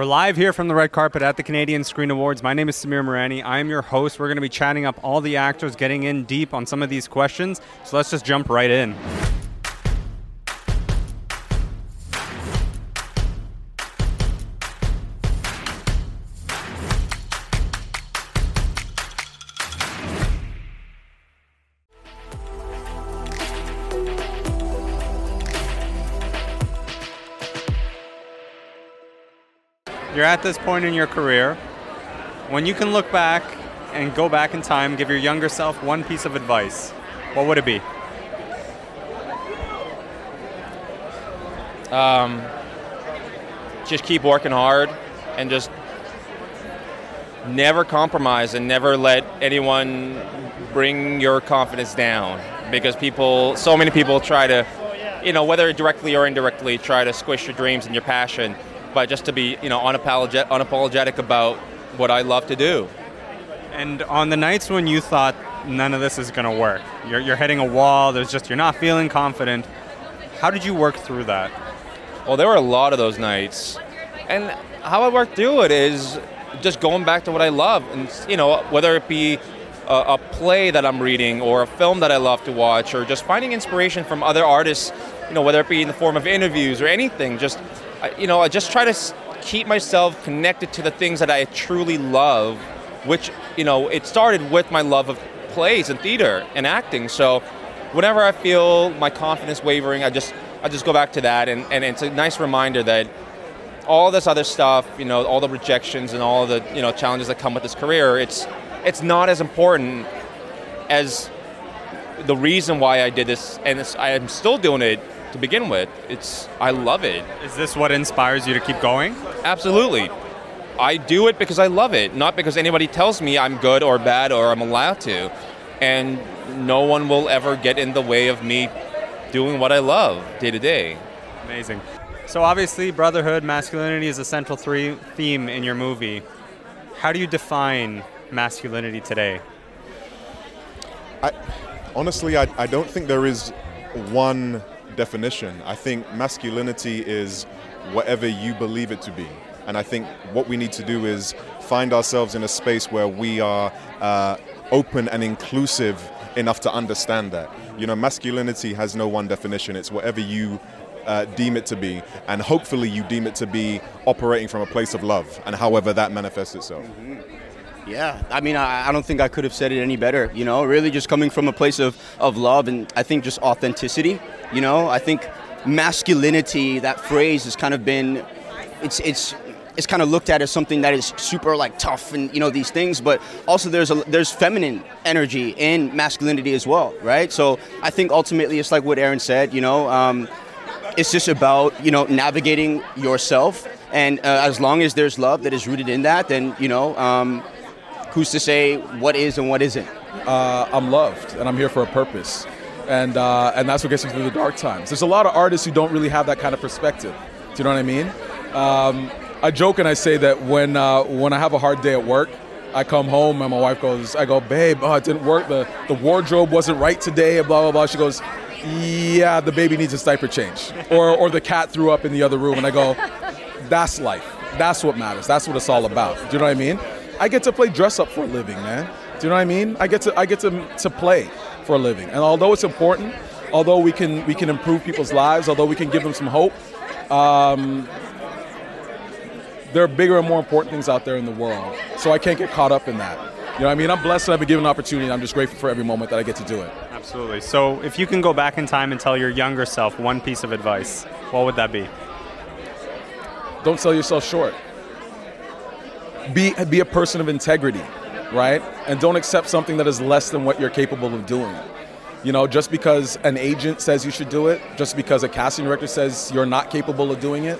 We're live here from the red carpet at the Canadian Screen Awards. My name is Samir Mourani. I am your host. We're going to be chatting up all the actors, getting in deep on some of these questions. So let's just jump right in. You're at this point in your career when you can look back and go back in time, give your younger self one piece of advice. What would it be? Um, just keep working hard and just never compromise and never let anyone bring your confidence down because people so many people try to you know whether directly or indirectly try to squish your dreams and your passion but just to be you know unapologetic, unapologetic about what I love to do. And on the nights when you thought none of this is going to work, you're, you're hitting a wall. There's just you're not feeling confident. How did you work through that? Well, there were a lot of those nights, and how I work through it is just going back to what I love, and you know whether it be a, a play that I'm reading or a film that I love to watch, or just finding inspiration from other artists. You know whether it be in the form of interviews or anything. Just I, you know I just try to keep myself connected to the things that I truly love, which you know it started with my love of plays and theater and acting. So whenever I feel my confidence wavering, I just I just go back to that, and, and it's a nice reminder that all this other stuff, you know, all the rejections and all the you know challenges that come with this career, it's it's not as important as the reason why I did this, and I am still doing it to begin with. It's I love it. Is this what inspires you to keep going? Absolutely. I do it because I love it, not because anybody tells me I'm good or bad or I'm allowed to. And no one will ever get in the way of me doing what I love day to day. Amazing. So obviously, brotherhood, masculinity is a central three theme in your movie. How do you define masculinity today? I, honestly, I, I don't think there is one definition. I think masculinity is whatever you believe it to be. And I think what we need to do is find ourselves in a space where we are uh, open and inclusive enough to understand that. You know, masculinity has no one definition, it's whatever you uh, deem it to be. And hopefully, you deem it to be operating from a place of love, and however that manifests itself. Yeah, I mean, I, I don't think I could have said it any better. You know, really just coming from a place of, of love and I think just authenticity. You know, I think masculinity, that phrase has kind of been, it's, it's, it's kind of looked at as something that is super like tough and you know these things, but also there's a there's feminine energy in masculinity as well, right? So I think ultimately it's like what Aaron said, you know, um, it's just about you know navigating yourself, and uh, as long as there's love that is rooted in that, then you know, um, who's to say what is and what isn't? uh, I'm loved and I'm here for a purpose. And, uh, and that's what gets me through the dark times. There's a lot of artists who don't really have that kind of perspective. Do you know what I mean? Um, I joke and I say that when, uh, when I have a hard day at work, I come home and my wife goes, I go, babe, oh, it didn't work. The, the wardrobe wasn't right today, and blah, blah, blah. She goes, yeah, the baby needs a diaper change. Or, or the cat threw up in the other room. And I go, that's life. That's what matters. That's what it's all about. Do you know what I mean? I get to play dress up for a living, man. Do you know what I mean? I get to I get to, to play for a living. And although it's important, although we can we can improve people's lives, although we can give them some hope, um, there are bigger and more important things out there in the world. So I can't get caught up in that. You know what I mean? I'm blessed that I've been given an opportunity. and I'm just grateful for every moment that I get to do it. Absolutely. So if you can go back in time and tell your younger self one piece of advice, what would that be? don't sell yourself short. Be be a person of integrity, right? And don't accept something that is less than what you're capable of doing. You know, just because an agent says you should do it, just because a casting director says you're not capable of doing it,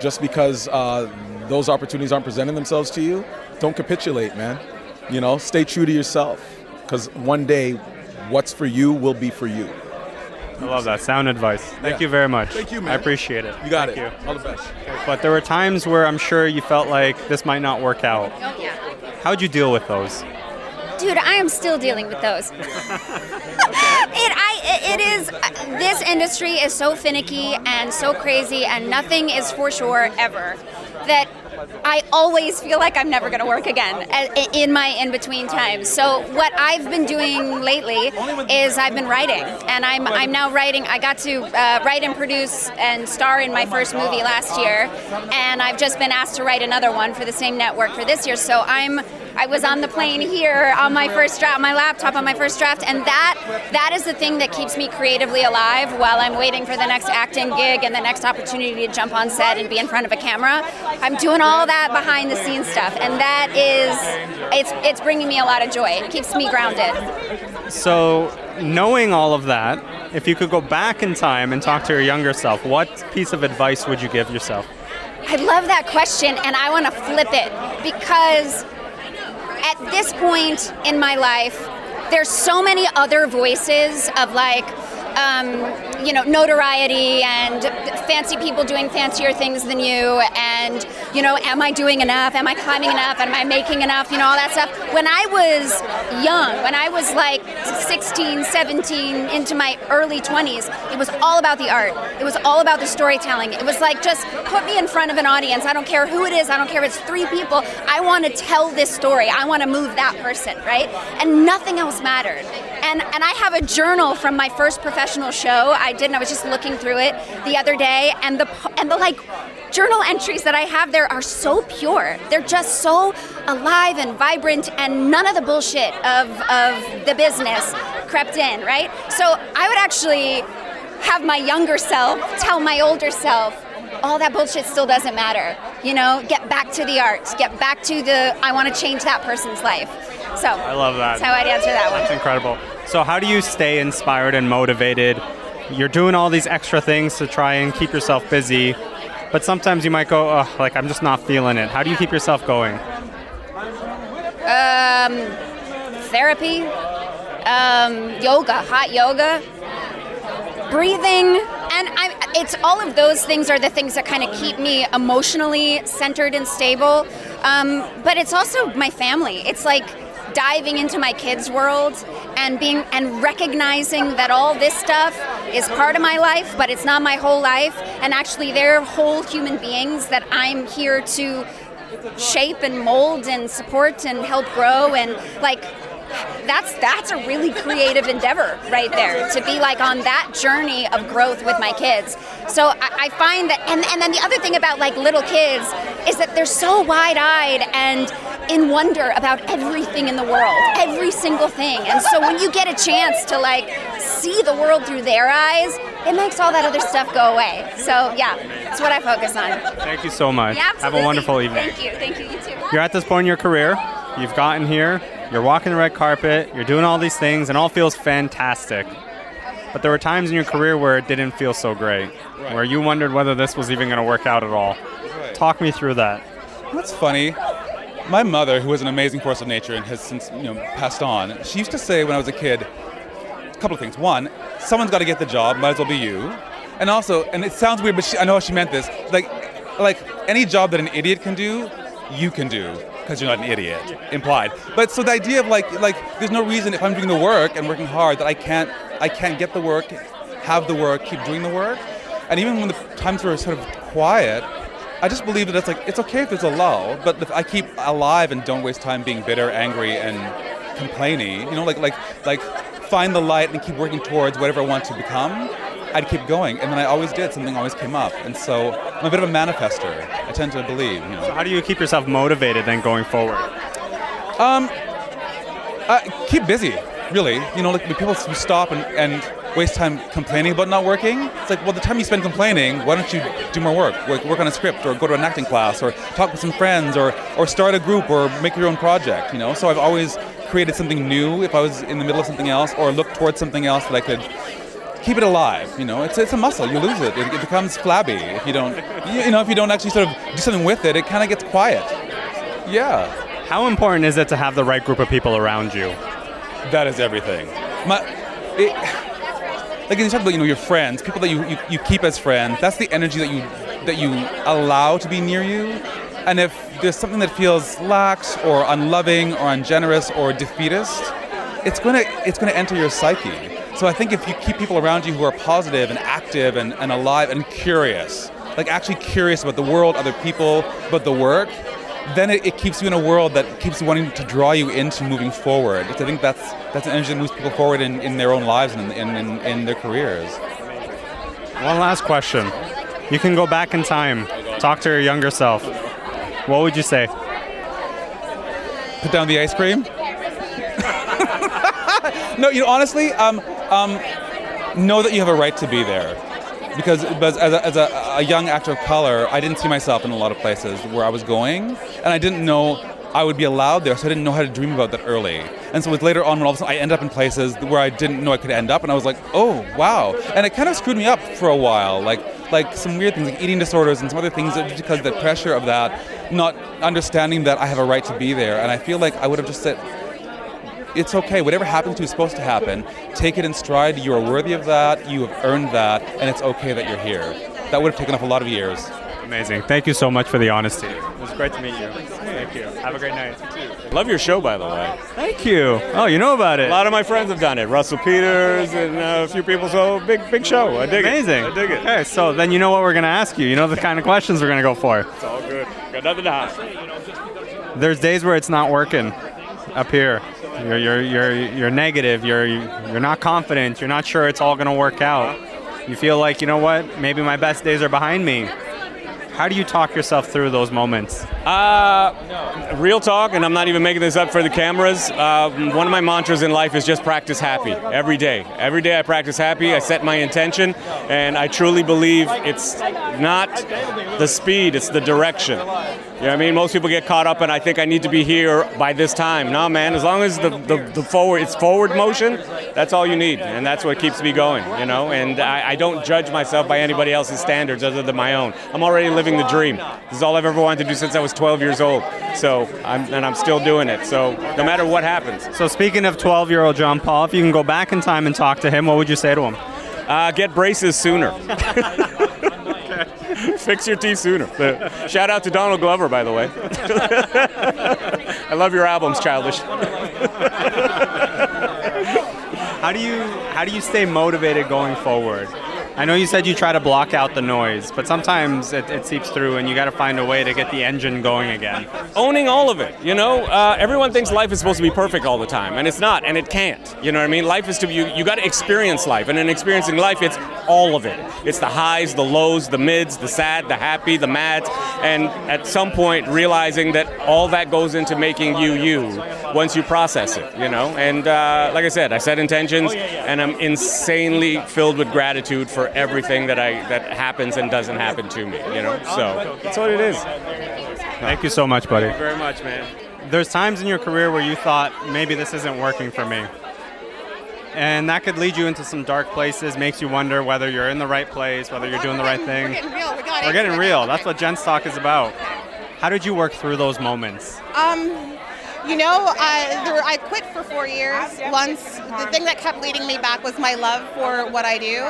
just because uh, those opportunities aren't presenting themselves to you, don't capitulate, man. You know, stay true to yourself, because one day, what's for you will be for you. I love that. Sound advice. Thank Yeah. you very much. Thank you, man. I appreciate it. You got Thank it. You. All the best. But there were times where I'm sure you felt like this might not work out. Oh, yeah. How'd you deal with those? Dude, I am still dealing with those. it, I, it is, this industry is so finicky and so crazy, and nothing is for sure ever. I always feel like I'm never going to work again in my in between times. So what I've been doing lately is I've been writing, and I'm I'm now writing. I got to uh, write and produce and star in my first movie last year, and I've just been asked to write another one for the same network for this year. So I'm I was on the plane here on my first draft, my laptop on my first draft, and that that is the thing that keeps me creatively alive while I'm waiting for the next acting gig and the next opportunity to jump on set and be in front of a camera. I'm doing all that behind the scenes stuff, and that is it's it's bringing me a lot of joy. It keeps me grounded. So, knowing all of that, if you could go back in time and talk to your younger self, what piece of advice would you give yourself? I love that question, and I want to flip it because at this point in my life, there's so many other voices of like um, you know, notoriety and fancy people doing fancier things than you, and you know, am I doing enough? Am I climbing enough? Am I making enough? You know, all that stuff. When I was young, when I was like 16, 17, into my early 20s, it was all about the art. It was all about the storytelling. It was like just put me in front of an audience. I don't care who it is. I don't care if it's three people. I want to tell this story. I want to move that person, right? And nothing else mattered. And and I have a journal from my first professional show I did, and I was just looking through it the other day, and the and the like journal entries that I have there are so pure. They're just so alive and vibrant, and none of the bullshit of of the business crept in, right? So I would actually have my younger self tell my older self all that bullshit still doesn't matter. You know, get back to the art, get back to the I want to change that person's life. So I love that. That's how I'd answer that one. That's incredible. So, how do you stay inspired and motivated? You're doing all these extra things to try and keep yourself busy, but sometimes you might go, oh, like I'm just not feeling it. How do you keep yourself going? Um, therapy, um, yoga, hot yoga, breathing, and I, it's all of those things are the things that kind of keep me emotionally centered and stable. Um, but it's also my family. It's like diving into my kids' world and being and recognizing that all this stuff is part of my life, but it's not my whole life. And actually, they're whole human beings that I'm here to shape and mold and support and help grow. And like that's that's a really creative endeavor right there to be like on that journey of growth with my kids. So I, I, find that and, and then the other thing about like little kids is that they're so wide-eyed and in wonder about everything in the world every single thing. And so when you get a chance to like see the world through their eyes it makes all that other stuff go away so yeah that's what i focus on thank you so much yeah, have a wonderful evening thank you thank you you too you're at this point in your career you've gotten here you're walking the red carpet, you're doing all these things, and all feels fantastic. But there were times in your career where it didn't feel so great, right. where you wondered whether this was even going to work out at all. Right. Talk me through that. That's funny. My mother, who was an amazing force of nature and has since you know passed on, she used to say when I was a kid, a couple of things. One, someone's got to get the job, might as well be you. And also, and it sounds weird, but she, I know how she meant this. Like, like any job that an idiot can do, you can do because you're not an idiot implied but so the idea of like like there's no reason if i'm doing the work and working hard that i can't i can't get the work have the work keep doing the work and even when the times were sort of quiet i just believe that it's like it's okay if there's a lull but if i keep alive and don't waste time being bitter angry and complaining you know like like like find the light and keep working towards whatever i want to become I'd keep going, and then I always did. Something always came up, and so I'm a bit of a manifester. I tend to believe. You know. So how do you keep yourself motivated then going forward? Um, uh, keep busy. Really, you know, like people stop and, and waste time complaining about not working. It's like, well, the time you spend complaining, why don't you do more work? Like work on a script, or go to an acting class, or talk with some friends, or or start a group, or make your own project. You know, so I've always created something new if I was in the middle of something else, or looked towards something else that I could keep it alive. You know, it's, it's a muscle. You lose it. it. It becomes flabby if you don't. You know, if you don't actually sort of do something with it, it kind of gets quiet. Yeah. How important is it to have the right group of people around you? That is everything. My, it, like you talk about, you know, your friends, people that you, you, you keep as friends. That's the energy that you that you allow to be near you. And if there's something that feels lax or unloving or ungenerous or defeatist, it's gonna it's gonna enter your psyche. So I think if you keep people around you who are positive and active and, and alive and curious, like actually curious about the world, other people, about the work, then it, it keeps you in a world that keeps wanting to draw you into moving forward. I think that's that's an energy that moves people forward in, in their own lives and in, in, in their careers. One last question. You can go back in time, talk to your younger self. What would you say? Put down the ice cream. no, you know, honestly, um, um, know that you have a right to be there. Because, as, a, as a, a young actor of color, I didn't see myself in a lot of places where I was going, and I didn't know I would be allowed there, so I didn't know how to dream about that early. And so it was later on when all of a sudden I end up in places where I didn't know I could end up, and I was like, oh wow! And it kind of screwed me up for a while, like like some weird things, like eating disorders and some other things, because the pressure of that, not understanding that I have a right to be there. And I feel like I would have just said, it's okay. Whatever happens to you is supposed to happen. Take it in stride. You are worthy of that. You have earned that, and it's okay that you're here. That would have taken up a lot of years. Amazing. Thank you so much for the honesty. It was great to meet you. Thank you. Have a great night. Love your show, by the way. Thank you. Oh, you know about it. A lot of my friends have done it. Russell Peters and uh, a few people. So big, big show. I dig Amazing. it. Amazing. I dig it. Okay, so then you know what we're going to ask you. You know the kind of questions we're going to go for. It's all good. Got nothing to hide. There's days where it's not working up here. You're, you're, you're, you're negative. You're, you're not confident. You're not sure it's all going to work out. You feel like, you know what? Maybe my best days are behind me. How do you talk yourself through those moments? Uh, real talk, and I'm not even making this up for the cameras. Uh, one of my mantras in life is just practice happy every day. Every day I practice happy. I set my intention, and I truly believe it's not the speed; it's the direction. You know what I mean? Most people get caught up, and I think I need to be here by this time. No, man. As long as the, the, the forward, it's forward motion. That's all you need, and that's what keeps me going. You know, and I, I don't judge myself by anybody else's standards other than my own. I'm already living the dream. This is all I've ever wanted to do since I was 12 years old. So, I'm, and I'm still doing it. So, no matter what happens, So, speaking of 12 year old John Paul, if you can go back in time and talk to him, what would you say to him? uh, get braces sooner. Fix your teeth sooner. Uh, Shout out to Donald Glover, by the way. I love your albums, Childish. How do you how do you stay motivated going forward? I know you said you try to block out the noise, but sometimes it, it seeps through, and you got to find a way to get the engine going again. owning all of it. You know, uh, everyone thinks life is supposed to be perfect all the time, and it's not, and it can't. You know what I mean? Life is to you. You got to experience life, and in experiencing life, it's all of it. It's the highs, the lows, the mids, the sad, the happy, the mad, and at some point realizing that all that goes into making you you once you process it. You know, and uh, like I said, I set intentions, and I'm insanely filled with gratitude for everything that I that happens and doesn't happen to me. You know, so that's what it is. Thank you so much, buddy. Thank you very much, man. There's times in your career where you thought maybe this isn't working for me. And that could lead you into some dark places, makes you wonder whether you're in the right place, whether you're doing the right thing. We're getting real. We got it. We're getting real. That's what Gent's Talk is about. How did you work through those moments? Um, you know, I, there, I quit for four years. Once the thing that kept leading me back was my love for what I do.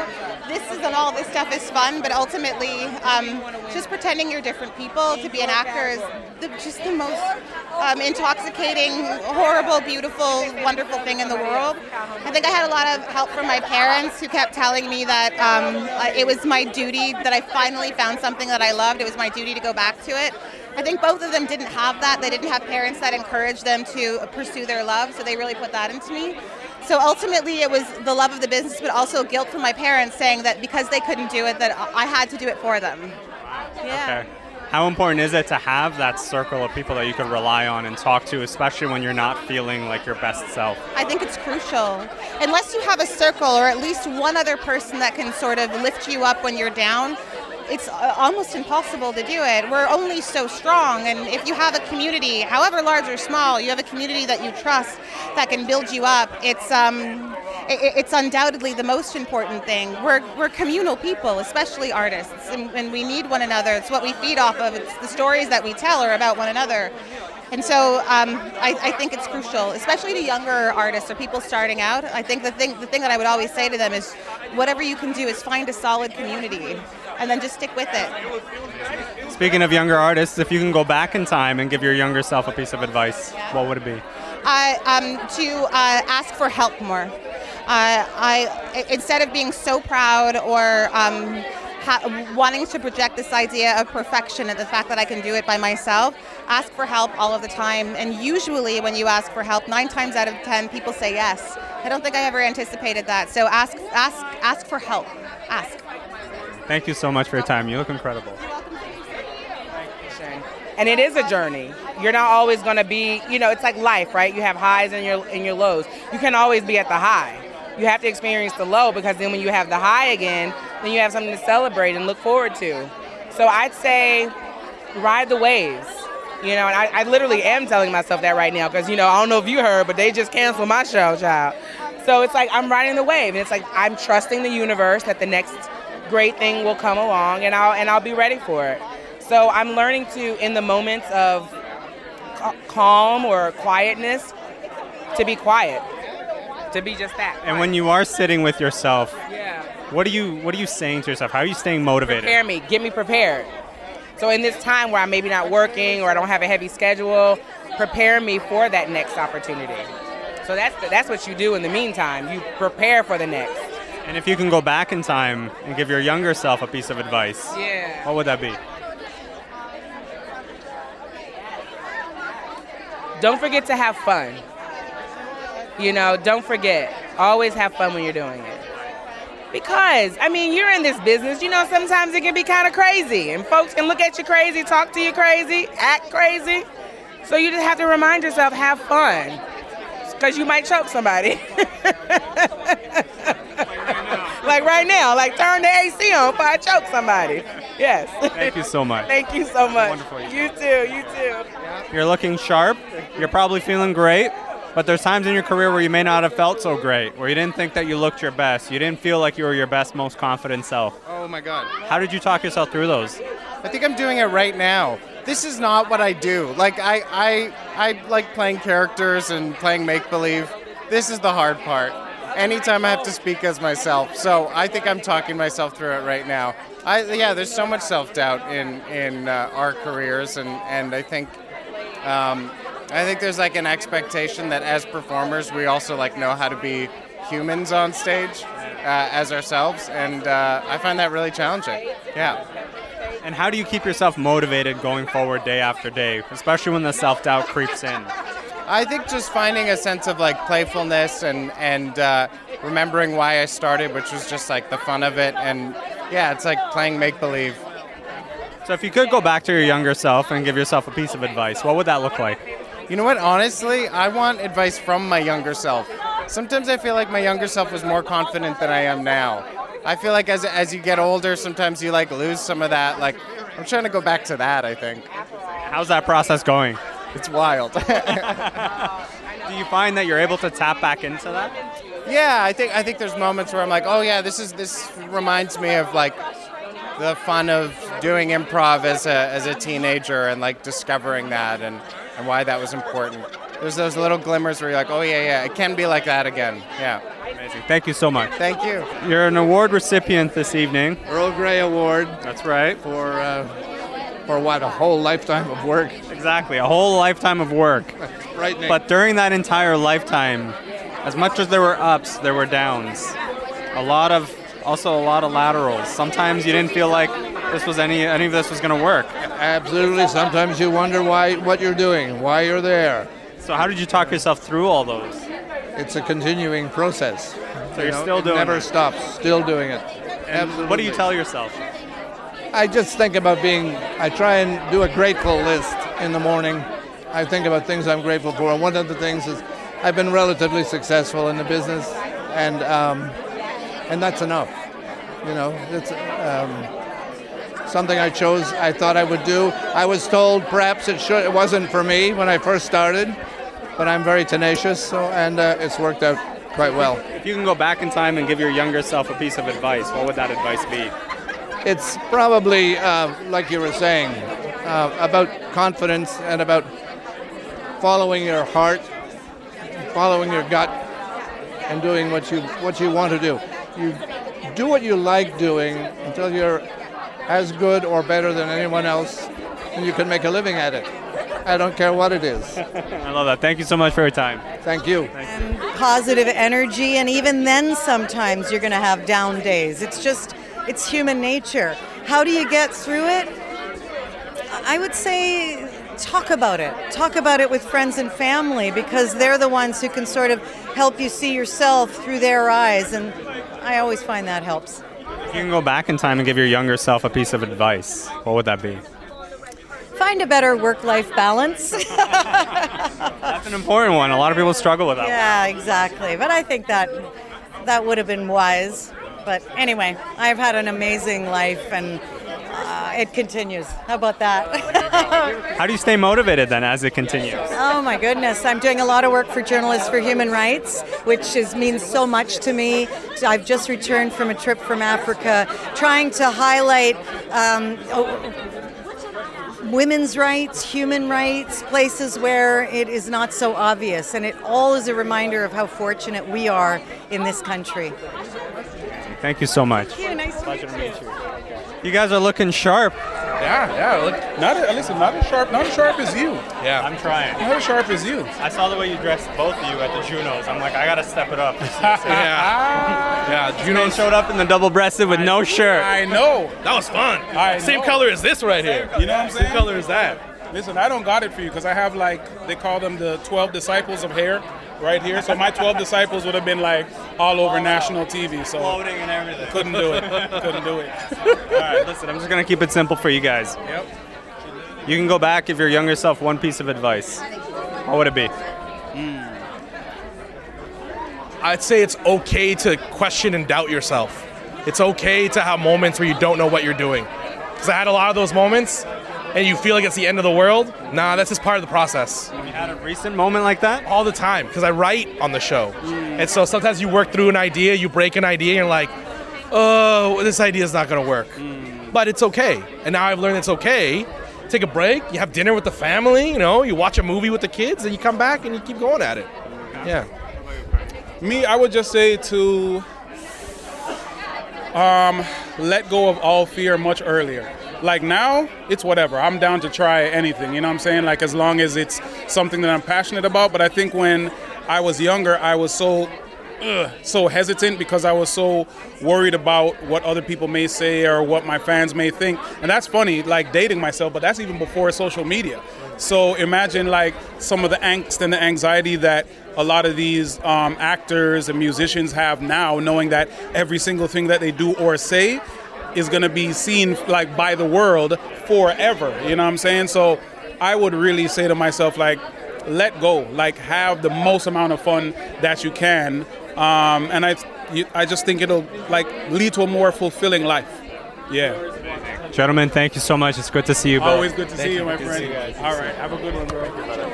This is and all this stuff is fun, but ultimately, um, just pretending you're different people to be an actor is the, just the most um, intoxicating, horrible, beautiful, wonderful thing in the world. I think I had a lot of help from my parents who kept telling me that um, uh, it was my duty that I finally found something that I loved. It was my duty to go back to it. I think both of them didn't have that. They didn't have parents that encouraged them to pursue their love, so they really put that into me. So ultimately, it was the love of the business, but also guilt from my parents saying that because they couldn't do it, that I had to do it for them. Yeah. Okay. How important is it to have that circle of people that you can rely on and talk to, especially when you're not feeling like your best self? I think it's crucial. Unless you have a circle or at least one other person that can sort of lift you up when you're down, it's uh, almost impossible to do it. We're only so strong, and if you have a community, however large or small, you have a community that you trust that can build you up. It's um, i- it's undoubtedly the most important thing. We're, we're communal people, especially artists, and, and we need one another. It's what we feed off of. It's the stories that we tell are about one another. And so um, I, I think it's crucial, especially to younger artists or people starting out. I think the thing, the thing that I would always say to them is whatever you can do is find a solid community and then just stick with it. Speaking of younger artists, if you can go back in time and give your younger self a piece of advice, what would it be? uh, um, to uh, ask for help more. Uh, I instead of being so proud or um, ha- wanting to project this idea of perfection and the fact that I can do it by myself, ask for help all of the time. And usually, when you ask for help, nine times out of ten, people say yes. I don't think I ever anticipated that. So ask, ask, ask for help. Ask. Thank you so much for your time. You look incredible. and it is a journey. You're not always going to be, you know, it's like life, right? You have highs and your and your lows. You can always be at the high. You have to experience the low because then when you have the high again, then you have something to celebrate and look forward to. So I'd say ride the waves. You know, and I, I literally am telling myself that right now because, you know, I don't know if you heard, but they just canceled my show, child. So it's like I'm riding the wave, and it's like I'm trusting the universe that the next great thing will come along, and I'll and I'll be ready for it. So I'm learning to, in the moments of calm or quietness, to be quiet, to be just that. And when you are sitting with yourself, Yeah. What are you what are you saying to yourself? How are you staying motivated? prepare me, get me prepared. So in this time where I'm maybe not working or I don't have a heavy schedule, prepare me for that next opportunity. So that's that's what you do in the meantime. You prepare for the next. And if you can go back in time and give your younger self a piece of advice, Yeah. what would that be? Don't forget to have fun. You know, don't forget. Always have fun when you're doing it. Because, I mean, you're in this business, you know, sometimes it can be kind of crazy. And folks can look at you crazy, talk to you crazy, act crazy. So you just have to remind yourself, have fun. Because you might choke somebody. like right now, like turn the AC on before I choke somebody. Yes. Thank you so much. Thank you so much. Wonderful. You too, you too. You're looking sharp. You're probably feeling great. But there's times in your career where you may not have felt so great, where you didn't think that you looked your best. You didn't feel like you were your best, most confident self. Oh my God. How did you talk yourself through those? I think I'm doing it right now. This is not what I do. Like I, I, I like playing characters and playing make believe. This is the hard part. Anytime I have to speak as myself, so I think I'm talking myself through it right now. I, yeah, there's so much self doubt in in uh, our careers, and and I think. Um, I think there's like an expectation that as performers we also like know how to be humans on stage uh, as ourselves, and uh, I find that really challenging. Yeah. And how do you keep yourself motivated going forward day after day, especially when the self doubt creeps in? I think just finding a sense of like playfulness and and uh, remembering why I started, which was just like the fun of it, and yeah, it's like playing make believe. So, if you could go back to your younger self and give yourself a piece of advice, what would that look like? You know what? Honestly, I want advice from my younger self. Sometimes I feel like my younger self was more confident than I am now. I feel like as as you get older, sometimes you like lose some of that. Like I'm trying to go back to that. I think. How's that process going? It's wild. Do you find that you're able to tap back into that? Yeah, I think I think there's moments where I'm like, oh yeah, this is this reminds me of like the fun of doing improv as a as a teenager and like discovering that and, and why that was important. There's those little glimmers where you're like, oh yeah, yeah, it can be like that again. Yeah. Amazing. Thank you so much. Thank you. You're an award recipient this evening. Earle Grey Award. That's right. For uh, for what? A whole lifetime of work. Exactly, a whole lifetime of work. Frightening. But during that entire lifetime, as much as there were ups, there were downs. A lot of also a lot of laterals. Sometimes you didn't feel like this was any any of this was going to work. Absolutely. Sometimes you wonder why what you're doing, why you're there. So how did you talk yourself through all those? It's a continuing process. So you're still it doing Never it. Never stops. Still doing it. And what do you tell yourself? I just think about being. I try and do a grateful list in the morning. I think about things I'm grateful for, and one of the things is I've been relatively successful in the business, and um, and that's enough. You know, it's um, something I chose. I thought I would do. I was told perhaps it should. It wasn't for me when I first started, but I'm very tenacious, so and uh, it's worked out quite well. If you can go back in time and give your younger self a piece of advice, what would that advice be? It's probably, uh, like you were saying, uh, about confidence and about following your heart, following your gut, and doing what you what you want to do. You do what you like doing until you're as good or better than anyone else, and you can make a living at it. I don't care what it is. I love that. Thank you so much for your time. Thank you. And positive energy, and even then, sometimes you're going to have down days. It's just It's human nature. How do you get through it? I would say talk about it. Talk about it with friends and family because they're the ones who can sort of help you see yourself through their eyes, and I always find that helps. If you can go back in time and give your younger self a piece of advice, what would that be? Find a better work life balance. That's an important one. A lot of people struggle with that. yeah, exactly. But I think that that would have been wise. But anyway, I've had an amazing life and uh, it continues. How about that? How do you stay motivated then as it continues? Oh my goodness! I'm doing a lot of work for Journalists for Human Rights, which is, means so much to me. I've just returned from a trip from Africa, trying to highlight um, oh, women's rights, human rights, places where it is not so obvious, and it all is a reminder of how fortunate we are in this country. Thank you so much. Thank you. Nice to meet you. You guys are looking sharp. Yeah, yeah. Look, not a, listen, not as sharp, not as sharp as you. Yeah, I'm trying. Not as sharp as you. I saw the way you dressed both of you at the Junos. I'm like, I gotta step it up. yeah, yeah. Juno showed up in the double-breasted with no shirt. I know. That was fun. I Same know. color as this right here. You know what I'm saying? Same color as that. Listen, I don't got it for you because I have like they call them the 12 disciples of hair right here. So my 12 disciples would have been like all over national TV. So Floating and everything. couldn't do it. Couldn't do it. All right, listen, I'm just gonna keep it simple for you guys. Yep. You can go back, give your younger self one piece of advice. What would it be? Hmm. I'd say it's okay to question and doubt yourself. It's okay to have moments where you don't know what you're doing. Because I had a lot of those moments, and you feel like it's the end of the world. Nah, that's just part of the process. You had a recent moment like that? All the time, because I write on the show. And so sometimes you work through an idea, you break an idea, and you're like, oh, this idea is not going to work. But it's okay. And now I've learned it's okay. Take a break, you have dinner with the family, you know, you watch a movie with the kids, and you come back and you keep going at it. Yeah. Me, I would just say to um, let go of all fear much earlier. Like now, it's whatever. I'm down to try anything. You know what I'm saying? Like as long as it's something that I'm passionate about. But I think when I was younger, I was so ugh, so hesitant because I was so worried about what other people may say or what my fans may think. And that's funny, like dating myself, but that's even before social media. So imagine like some of the angst and the anxiety that a lot of these um, actors and musicians have now, knowing that every single thing that they do or say is going to be seen like by the world forever. You know what I'm saying? So I would really say to myself like, let go, like have the most amount of fun that you can, um, and I, you- I just think it'll like lead to a more fulfilling life. Yeah. Gentlemen, thank you so much. It's good to see you both. Always good to see you, my friend. All right, have a good one, bro.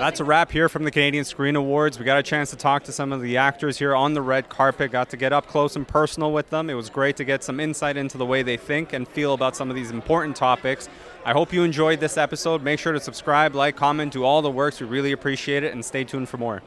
That's a wrap here from the Canadian Screen Awards. We got a chance to talk to some of the actors here on the red carpet, got to get up close and personal with them. It was great to get some insight into the way they think and feel about some of these important topics. I hope you enjoyed this episode. Make sure to subscribe, like, comment, do all the works. We really appreciate it, and stay tuned for more.